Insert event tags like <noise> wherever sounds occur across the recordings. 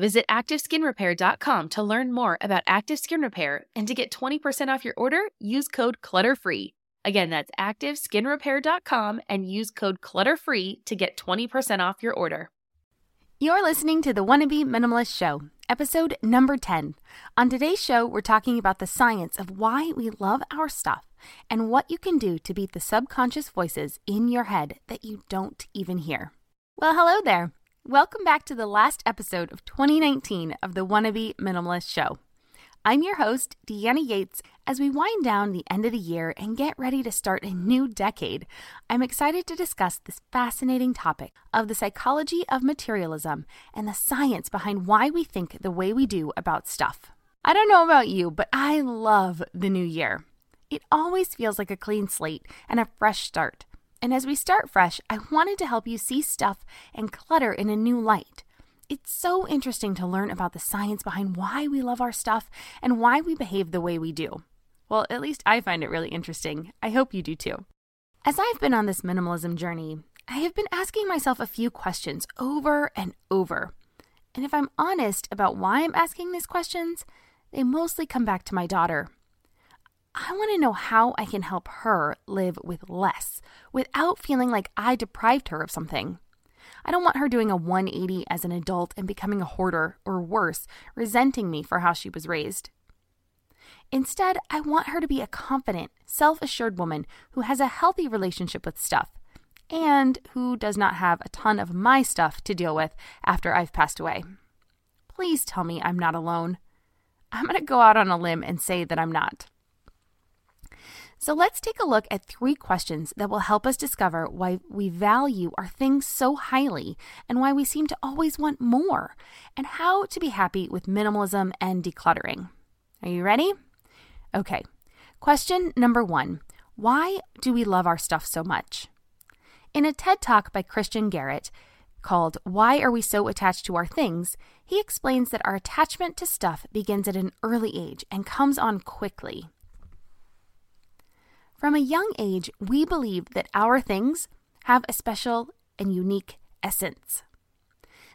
Visit ActiveSkinRepair.com to learn more about Active Skin Repair and to get 20% off your order, use code CLUTTERFREE. Again, that's ActiveSkinRepair.com and use code CLUTTERFREE to get 20% off your order. You're listening to the Wanna Minimalist Show, episode number 10. On today's show, we're talking about the science of why we love our stuff and what you can do to beat the subconscious voices in your head that you don't even hear. Well, hello there. Welcome back to the last episode of 2019 of the Wannabe Minimalist Show. I'm your host, Deanna Yates. As we wind down the end of the year and get ready to start a new decade, I'm excited to discuss this fascinating topic of the psychology of materialism and the science behind why we think the way we do about stuff. I don't know about you, but I love the new year. It always feels like a clean slate and a fresh start. And as we start fresh, I wanted to help you see stuff and clutter in a new light. It's so interesting to learn about the science behind why we love our stuff and why we behave the way we do. Well, at least I find it really interesting. I hope you do too. As I've been on this minimalism journey, I have been asking myself a few questions over and over. And if I'm honest about why I'm asking these questions, they mostly come back to my daughter I want to know how I can help her live with less without feeling like I deprived her of something. I don't want her doing a 180 as an adult and becoming a hoarder, or worse, resenting me for how she was raised. Instead, I want her to be a confident, self assured woman who has a healthy relationship with stuff and who does not have a ton of my stuff to deal with after I've passed away. Please tell me I'm not alone. I'm going to go out on a limb and say that I'm not. So let's take a look at three questions that will help us discover why we value our things so highly and why we seem to always want more, and how to be happy with minimalism and decluttering. Are you ready? Okay. Question number one Why do we love our stuff so much? In a TED talk by Christian Jarrett, called Why Are We So Attached to Our Things, he explains that our attachment to stuff begins at an early age and comes on quickly. From a young age, we believe that our things have a special and unique essence.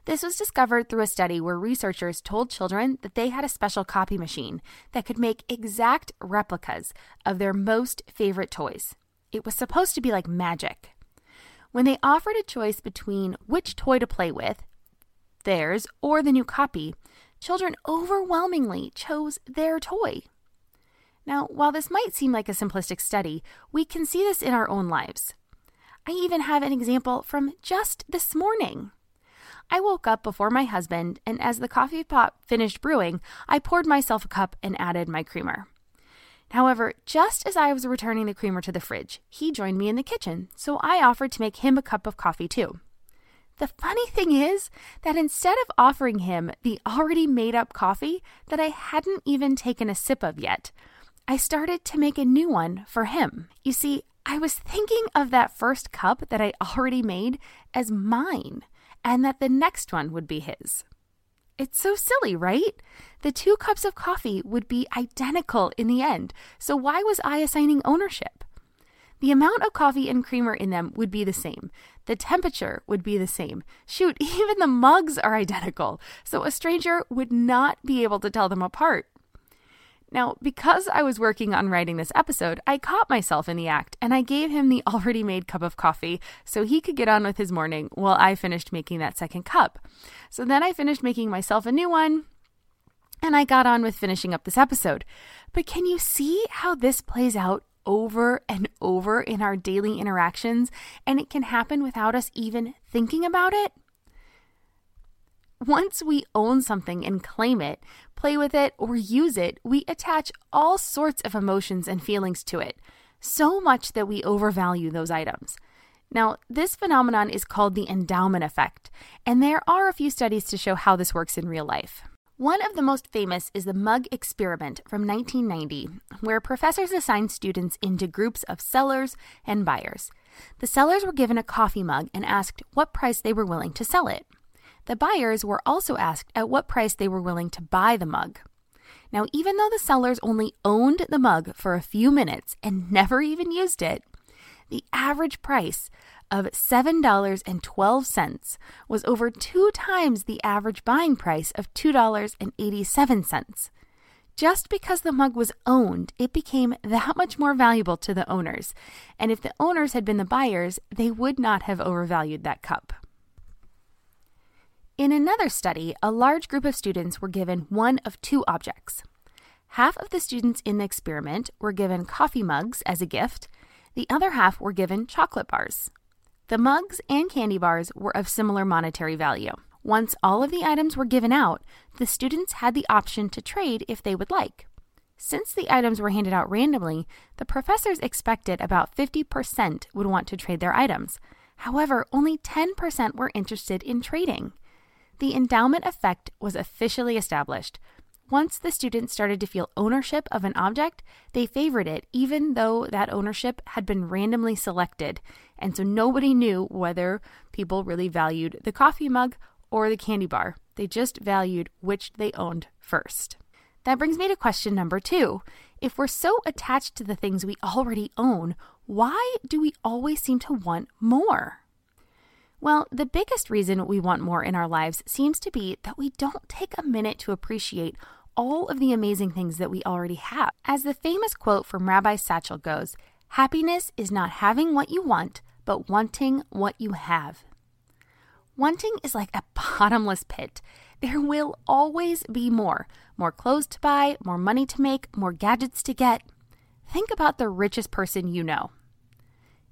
This was discovered through a study where researchers told children that they had a special copy machine that could make exact replicas of their most favorite toys. It was supposed to be like magic. When they offered a choice between which toy to play with, theirs or the new copy, children overwhelmingly chose their toy. Now, while this might seem like a simplistic study, we can see this in our own lives. I even have an example from just this morning. I woke up before my husband, and as the coffee pot finished brewing, I poured myself a cup and added my creamer. However, just as I was returning the creamer to the fridge, he joined me in the kitchen, so I offered to make him a cup of coffee too. The funny thing is that instead of offering him the already made up coffee that I hadn't even taken a sip of yet, I started to make a new one for him. You see, I was thinking of that first cup that I already made as mine, and that the next one would be his. It's so silly, right? The two cups of coffee would be identical in the end, so why was I assigning ownership? The amount of coffee and creamer in them would be the same. The temperature would be the same. Shoot, <laughs> even the mugs are identical, so a stranger would not be able to tell them apart. Now, because I was working on writing this episode, I caught myself in the act and I gave him the <laughs> already made cup of coffee so he could get on with his morning while I finished making that second cup. So then I finished making myself a new one and I got on with finishing up this episode. But can you see how this plays out over and over in our daily interactions and it can happen without us even thinking about it? Once we own something and claim it, play with it, or use it, we attach all sorts of emotions and feelings to it, so much that we overvalue those items. Now, this phenomenon is called the endowment effect, and there are a few studies to show how this works in real life. One of the most famous is the mug experiment from 1990, where professors assigned students into groups of sellers and buyers. The sellers were given a coffee mug and asked what price they were willing to sell it. The buyers were also asked at what price they were willing to buy the mug. Now, even though the sellers only owned the mug for a few minutes and never even used it, the average price of $7.12 was over two times the average buying price of $2.87. Just because the mug was owned, it became that much more valuable to the owners. And if the owners had been the buyers, they would not have overvalued that cup. In another study, a large group of students were given one of two objects. Half of the students in the experiment were given coffee mugs as a gift, the other half were given chocolate bars. The mugs and candy bars were of similar monetary value. Once all of the items were given out, the students had the option to trade if they would like. Since the items were handed out randomly, the professors expected about 50% would want to trade their items. However, only 10% were interested in trading the endowment effect was officially established. Once the students started to feel ownership of an object, they favored it, even though that ownership had been randomly selected. And so nobody knew whether people really valued the coffee mug or the candy bar. They just valued which they owned first. That brings me to question number two. If we're so attached to the things we already own, why do we always seem to want more? Well, the biggest reason we want more in our lives seems to be that we don't take a minute to appreciate all of the amazing things that we already have. As the famous quote from Rabbi Schachtel goes, happiness is not having what you want, but wanting what you have. Wanting is like a <laughs> bottomless pit. There will always be more more clothes to buy, more money to make, more gadgets to get. Think about the richest person you know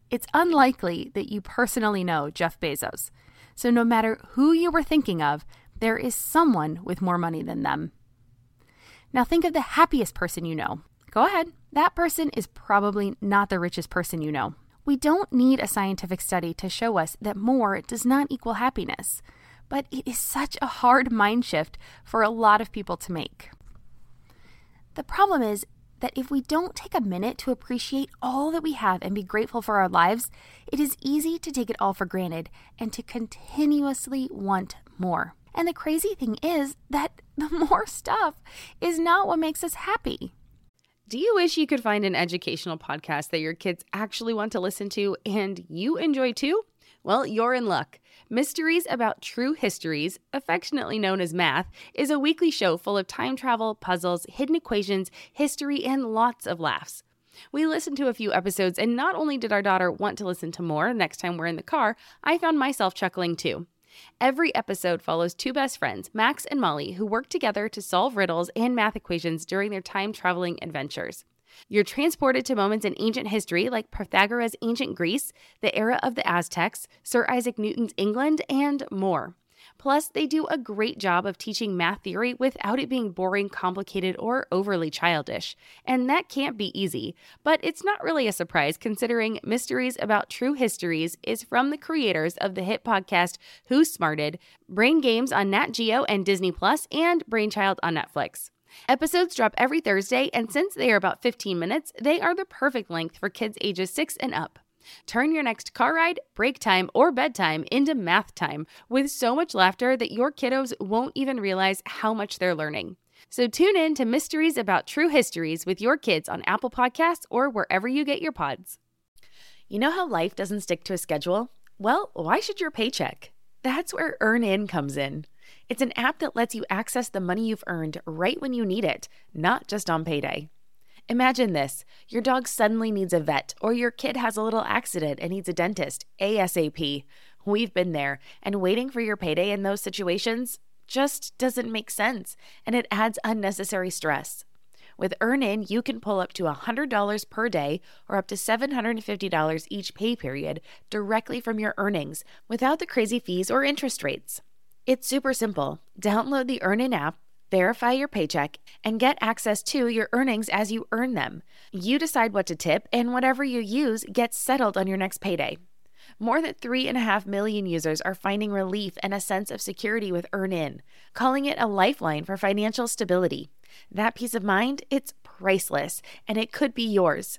it's unlikely that you personally know Jeff Bezos. So, no matter who you were thinking of, there is someone with more money than them. Now, think of the happiest person you know. Go ahead. That person is probably not the richest person you know. We don't need a scientific study to show us that more does not equal happiness, but it is such a hard mind shift for a lot of people to make. The problem is, that if we don't take a minute to appreciate all that we have and be grateful for our lives, it is easy to take it all for granted and to continuously want more. And the crazy thing is that <laughs> the more stuff is not what makes us happy. Do you wish you could find an educational podcast that your kids actually want to listen to and you enjoy too? Well, you're in luck. Mysteries About True Histories, affectionately known as Math, is a weekly show full of time travel, puzzles, hidden equations, history, and lots of laughs. We listened to a few episodes, and not only did our daughter want to listen to more next time we're in the car, I found myself chuckling too. Every episode follows two best friends, Max and Molly, who work together to solve riddles and math equations during their time traveling adventures. You're transported to moments in ancient history like Pythagoras' ancient Greece, the era of the Aztecs, Sir Isaac Newton's England, and more. Plus, they do a great job of teaching math theory without it being boring, complicated, or overly childish. And that can't be easy, but it's not really a surprise considering Mysteries About True Histories is from the creators of the hit podcast Who Smarted, Brain Games on Nat Geo and Disney Plus, and Brainchild on Netflix. Episodes drop every Thursday, and since they are about 15 minutes, they are the perfect length for kids ages 6 and up. Turn your next car ride, break time, or bedtime into math time with so much laughter that your kiddos won't even realize how much they're learning. So tune in to Mysteries About True Histories with your kids on Apple Podcasts or wherever you get your pods. You know how life doesn't stick to a schedule? Well, why should your paycheck? That's where EarnIn comes in. It's an app that lets you access the money you've earned right when you need it, not just on payday. Imagine this your dog suddenly needs a vet, or your kid has a little accident and needs a dentist ASAP. We've been there, and waiting for your payday in those situations just doesn't make sense, and it adds unnecessary stress. With EarnIn, you can pull up to $100 per day or up to $750 each pay period directly from your earnings without the crazy fees or interest rates. It's super simple. Download the EarnIn app verify your paycheck, and get access to your earnings as you earn them. You decide what to tip, and whatever you use gets settled on your next payday. More than 3.5 million users are finding relief and a sense of security with EarnIn, calling it a lifeline for financial stability. That peace of mind, it's priceless, and it could be yours.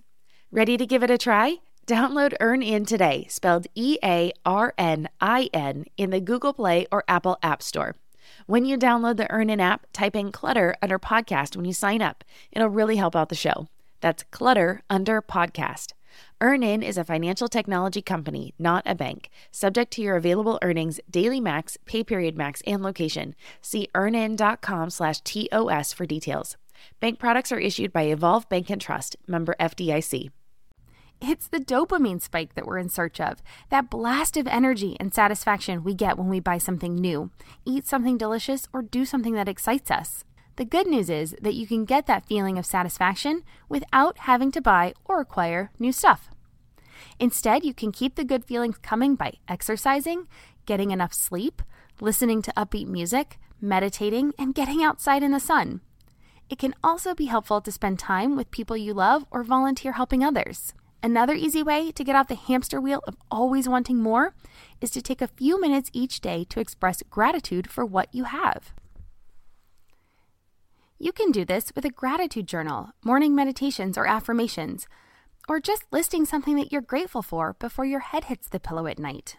Ready to give it a try? Download EarnIn today, spelled E A R N I N, in the Google Play or Apple App Store. When you download the EarnIn app, type in Clutter under podcast when you sign up. It'll really help out the show. That's Clutter under podcast. EarnIn is a financial technology company, not a bank. Subject to your available earnings, daily max, pay period max, and location. See earnin.com slash TOS for details. Bank products are issued by Evolve Bank and Trust, member FDIC. It's the dopamine spike that we're in search of, that blast of energy and satisfaction we get when we buy something new, eat something delicious, or do something that excites us. The good news is that you can get that feeling of satisfaction without having to buy or acquire new stuff. Instead, you can keep the good feelings coming by exercising, getting enough sleep, listening to upbeat music, meditating, and getting outside in the sun. It can also be helpful to spend time with people you love or volunteer helping others. Another easy way to get off the hamster wheel of always wanting more is to take a few minutes each day to express gratitude for what you have. You can do this with a gratitude journal, morning meditations or affirmations, or just listing something that you're grateful for before your head hits the pillow at night.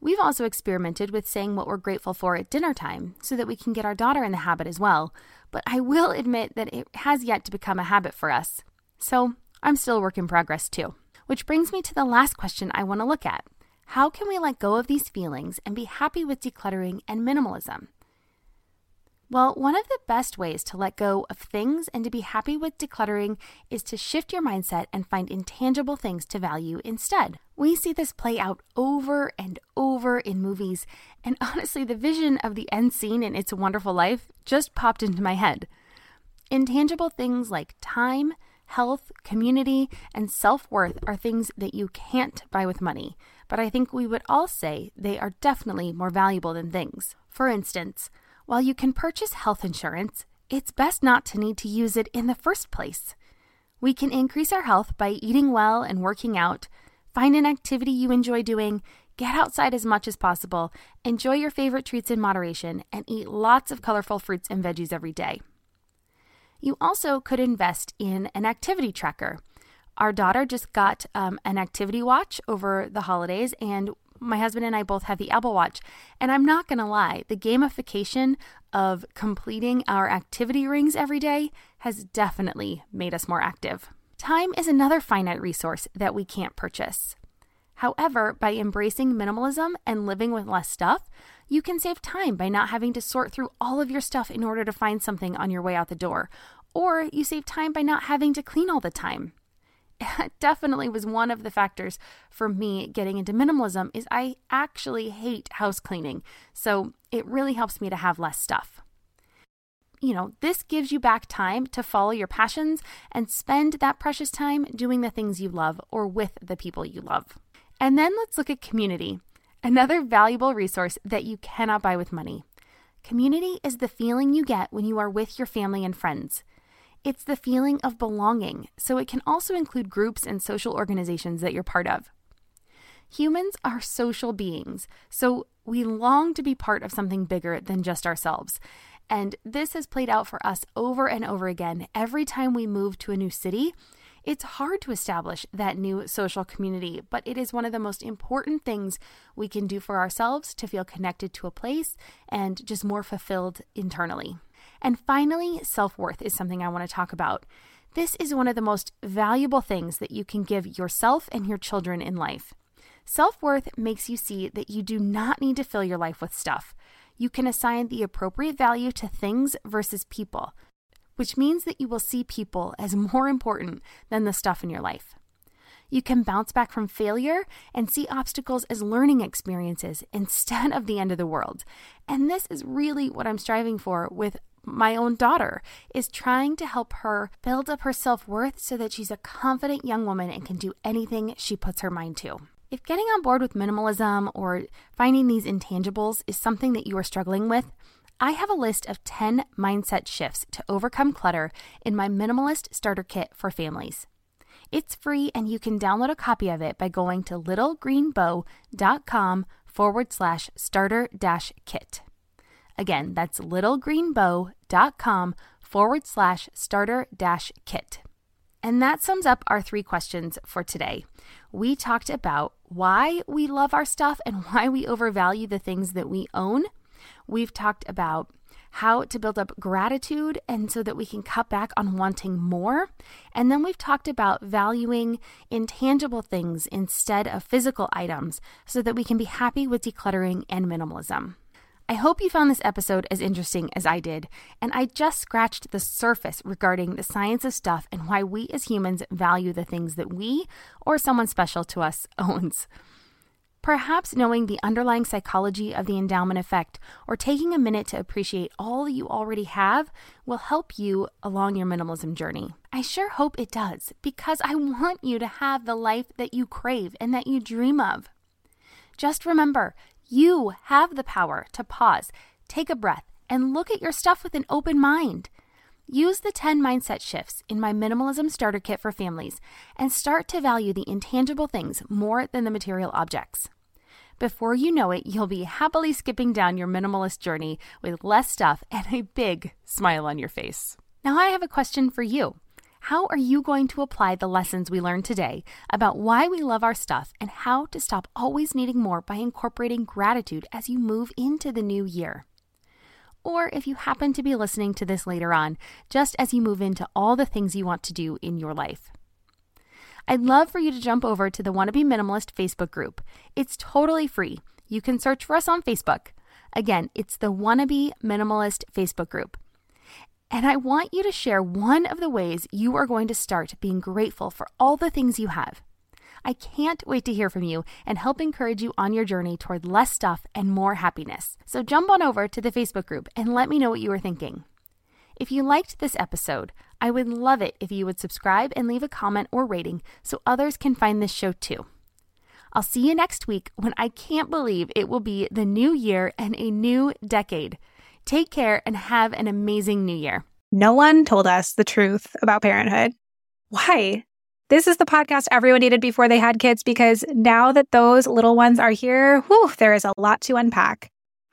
We've also experimented with saying what we're grateful for at dinner time so that we can get our daughter in the habit as well, but I will admit that it has yet to become a habit for us. So I'm still a work in progress too. Which brings me to the last question I want to look at. How can we let go of these feelings and be happy with decluttering and minimalism? Well, one of the best ways to let go of things and to be happy with decluttering is to shift your mindset and find intangible things to value instead. We see this play out over and over in movies, and <laughs> honestly, the vision of the end scene in It's a Wonderful Life just popped into my head. Intangible things like time, health, community, and self worth are things that you can't buy with money, but I think we would all say they are definitely more valuable than things. For instance, while you can purchase health insurance, it's best not to need to use it in the first place. We can increase our health by eating well and working out, find an activity you enjoy doing, get outside as much as possible, enjoy your favorite treats in moderation, and eat lots of colorful fruits and veggies every day. You also could invest in an activity tracker. Our daughter just got um, an activity watch over the holidays, and my husband and I both have the Apple Watch. And I'm not going to lie, the gamification of completing our activity rings every day has definitely made us more active. Time is another finite resource that we can't purchase. However, by embracing minimalism and living with less stuff, you can save time by not having to sort through all of your stuff in order to find something on your way out the door. Or you save time by not having to clean all the time. <laughs> It definitely was one of the factors for me getting into minimalism is I actually hate house cleaning. So it really helps me to have less stuff. You know, this gives you back time to follow your passions and spend that precious time doing the things you love or with the people you love. And then let's look at community. Another valuable resource that you cannot buy with money. Community is the feeling you get when you are with your family and friends. It's the feeling of belonging, so it can also include groups and social organizations that you're part of. Humans are social beings, so we long to be part of something bigger than just ourselves. And this has played out for us over and over again. Every time we move to a new city, it's hard to establish that new social community, but it is one of the most important things we can do for ourselves to feel connected to a place and just more fulfilled internally. And finally, self worth is something I want to talk about. This is one of the most valuable things that you can give yourself and your children in life. Self worth makes you see that you do not need to fill your life with stuff. You can assign the appropriate value to things versus people, which means that you will see people as more important than the stuff in your life. You can bounce back from failure and see obstacles as learning experiences instead of the end of the world. And this is really what I'm striving for with my own daughter is trying to help her build up her self-worth so that she's a confident young woman and can do anything she puts her mind to. If getting on board with minimalism or finding these intangibles is something that you are struggling with, I have a list of 10 mindset shifts to overcome clutter in my minimalist starter kit for families. It's free and you can download a copy of it by going to littlegreenbow.com forward slash starter dash kit. Again, that's littlegreenbow.com forward slash starter dash kit. And that sums up our three questions for today. We talked about why we love our stuff and <laughs> why we overvalue the things that we own. We've talked about how to build up gratitude and so that we can cut back on wanting more. And then we've talked about valuing intangible things instead of physical items so that we can be happy with decluttering and minimalism. I hope you found this episode as interesting as I did, and I just scratched the surface regarding the science of stuff and why we as humans value the things that we or someone special to us <laughs> owns. Perhaps knowing the underlying psychology of the endowment effect or taking a minute to appreciate all that you already have will help you along your minimalism journey. I sure hope it does because I want you to have the life that you crave and that you dream of. Just remember, you have the power to pause, take a breath, and look at your stuff with an open mind. Use the 10 mindset shifts in my minimalism starter kit for families and start to value the intangible things more than the material objects. Before you know it, you'll be happily skipping down your minimalist journey with less stuff and a big smile on your face. Now, I have a question for you. How are you going to apply the lessons we learned today about why we love our stuff and how to stop always needing more by incorporating gratitude as you move into the new year? Or if you happen to be listening to this later on, just as you move into all the things you want to do in your life. I'd love for you to jump over to the Wannabe Minimalist Facebook group. It's totally free. You can search for us on Facebook. Again, it's the Wannabe Minimalist Facebook group. And I want you to share one of the ways you are going to start being grateful for all the things you have. I can't wait to hear from you and help encourage you on your journey toward less stuff and more happiness. So jump on over to the Facebook group and let me know what you are thinking. If you liked this episode, I would love it if you would subscribe and leave a comment or rating so others can find this show too. I'll see you next week when I can't believe it will be the new year and a new decade. Take care and have an amazing new year. No one told us the truth about parenthood. Why? This is the podcast everyone needed before they had kids because now that those little ones are here, whew, there is a lot to unpack.